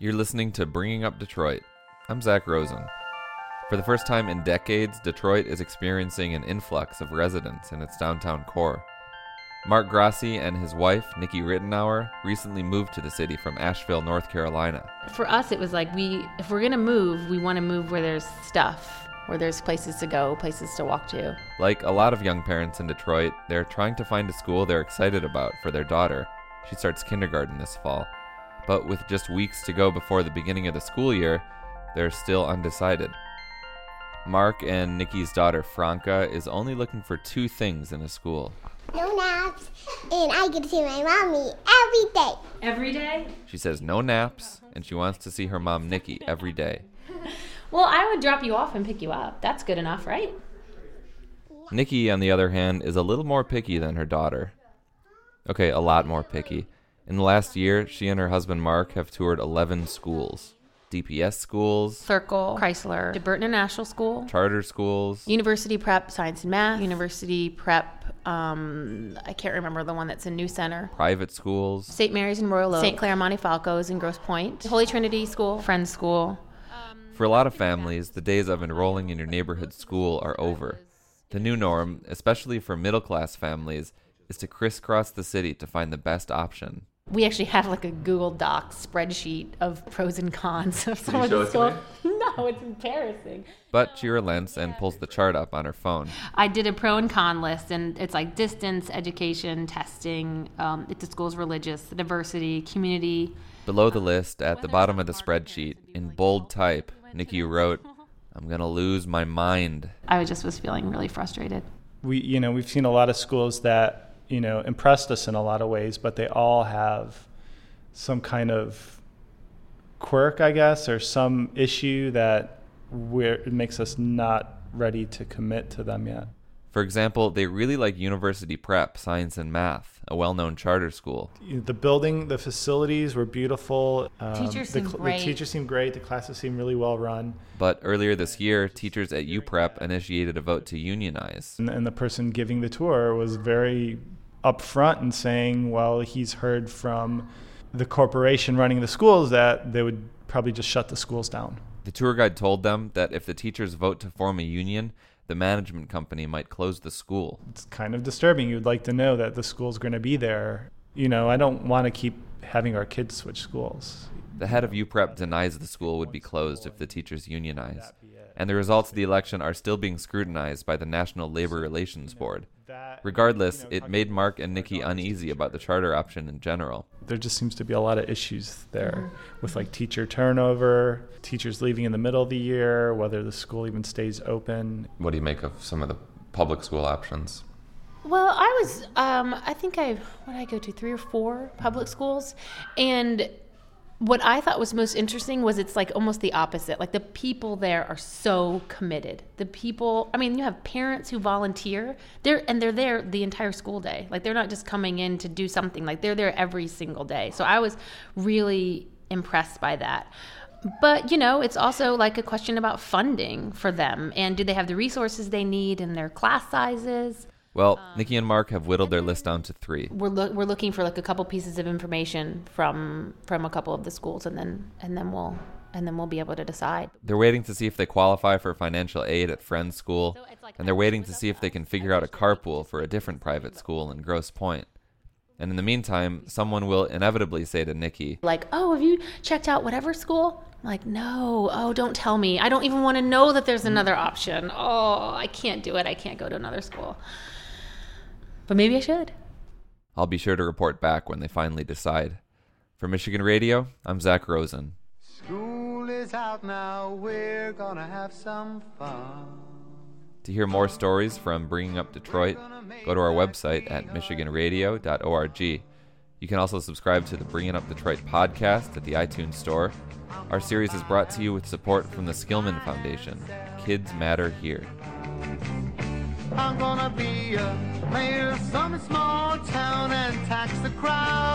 You're listening to Bringing Up Detroit. I'm Zach Rosen. For the first time in decades, Detroit is experiencing an influx of residents in its downtown core. Mark Grassi and his wife, Nikki Rittenour, recently moved to the city from Asheville, North Carolina. For us, it was like we, if we're gonna move, we want to move where there's stuff, where there's places to go, places to walk to. Like a lot of young parents in Detroit, they're trying to find a school they're excited about for their daughter. She starts kindergarten this fall. But with just weeks to go before the beginning of the school year, they're still undecided. Mark and Nikki's daughter Franca is only looking for two things in a school no naps, and I get to see my mommy every day. Every day? She says no naps, and she wants to see her mom Nikki every day. well, I would drop you off and pick you up. That's good enough, right? Nikki, on the other hand, is a little more picky than her daughter. Okay, a lot more picky. In the last year, she and her husband Mark have toured 11 schools. DPS schools, Circle, Chrysler, DeBurt International School, charter schools, University Prep Science and Math, University Prep, um, I can't remember the one that's in New Center, private schools, St. Mary's in Royal Oak, St. Clare Montefalco's in Grosse Pointe, Holy Trinity School, Friends School. For a lot of families, the days of enrolling in your neighborhood school are over. The new norm, especially for middle class families, is to crisscross the city to find the best option we actually have like a Google Docs spreadsheet of pros and cons of some of the schools. no, it's embarrassing. But she relents and pulls the chart up on her phone. I did a pro and con list, and it's like distance, education, testing, um, if the school's religious, diversity, community. Below the list, at the bottom of the spreadsheet, in bold type, Nikki wrote, I'm going to lose my mind. I just was feeling really frustrated. We, you know, we've seen a lot of schools that you know, impressed us in a lot of ways, but they all have some kind of quirk, I guess, or some issue that makes us not ready to commit to them yet. For example, they really like University Prep, Science and Math, a well known charter school. The building, the facilities were beautiful. Um, teachers the, seemed great. The teachers seemed great. The classes seemed really well run. But earlier this year, teachers at UPrep initiated a vote to unionize. And, and the person giving the tour was very upfront in saying, well, he's heard from the corporation running the schools that they would probably just shut the schools down. The tour guide told them that if the teachers vote to form a union, the management company might close the school. It's kind of disturbing. You'd like to know that the school's going to be there. You know, I don't want to keep having our kids switch schools. The head of UPrep denies the school would be closed if the teachers unionize. And the results of the election are still being scrutinized by the National Labor Relations Board. Regardless, it made Mark and Nikki uneasy about the charter option in general. There just seems to be a lot of issues there with like teacher turnover, teachers leaving in the middle of the year, whether the school even stays open. What do you make of some of the public school options? Well, I was, um, I think I, what did I go to, three or four public schools? And what I thought was most interesting was it's like almost the opposite. Like the people there are so committed. The people, I mean, you have parents who volunteer. They're and they're there the entire school day. Like they're not just coming in to do something. Like they're there every single day. So I was really impressed by that. But, you know, it's also like a question about funding for them and do they have the resources they need in their class sizes? Well, um, Nikki and Mark have whittled their list down to three. We're lo- we're looking for like a couple pieces of information from from a couple of the schools, and then and then we'll and then we'll be able to decide. They're waiting to see if they qualify for financial aid at Friends School, and they're waiting to see if they can figure out a carpool for a different private school in Grosse Pointe. And in the meantime, someone will inevitably say to Nikki, like, "Oh, have you checked out whatever school?" I'm like, "No. Oh, don't tell me. I don't even want to know that there's another option. Oh, I can't do it. I can't go to another school." But maybe I should. I'll be sure to report back when they finally decide. For Michigan Radio, I'm Zach Rosen. School is out now, we're gonna have some fun. To hear more stories from Bringing Up Detroit, go to our website at michiganradio.org. You can also subscribe to the Bringing Up Detroit podcast at the iTunes Store. Our series is brought to you with support from the Skillman Foundation. Kids Matter Here. I'm gonna be a mayor of some small town and tax the crowds.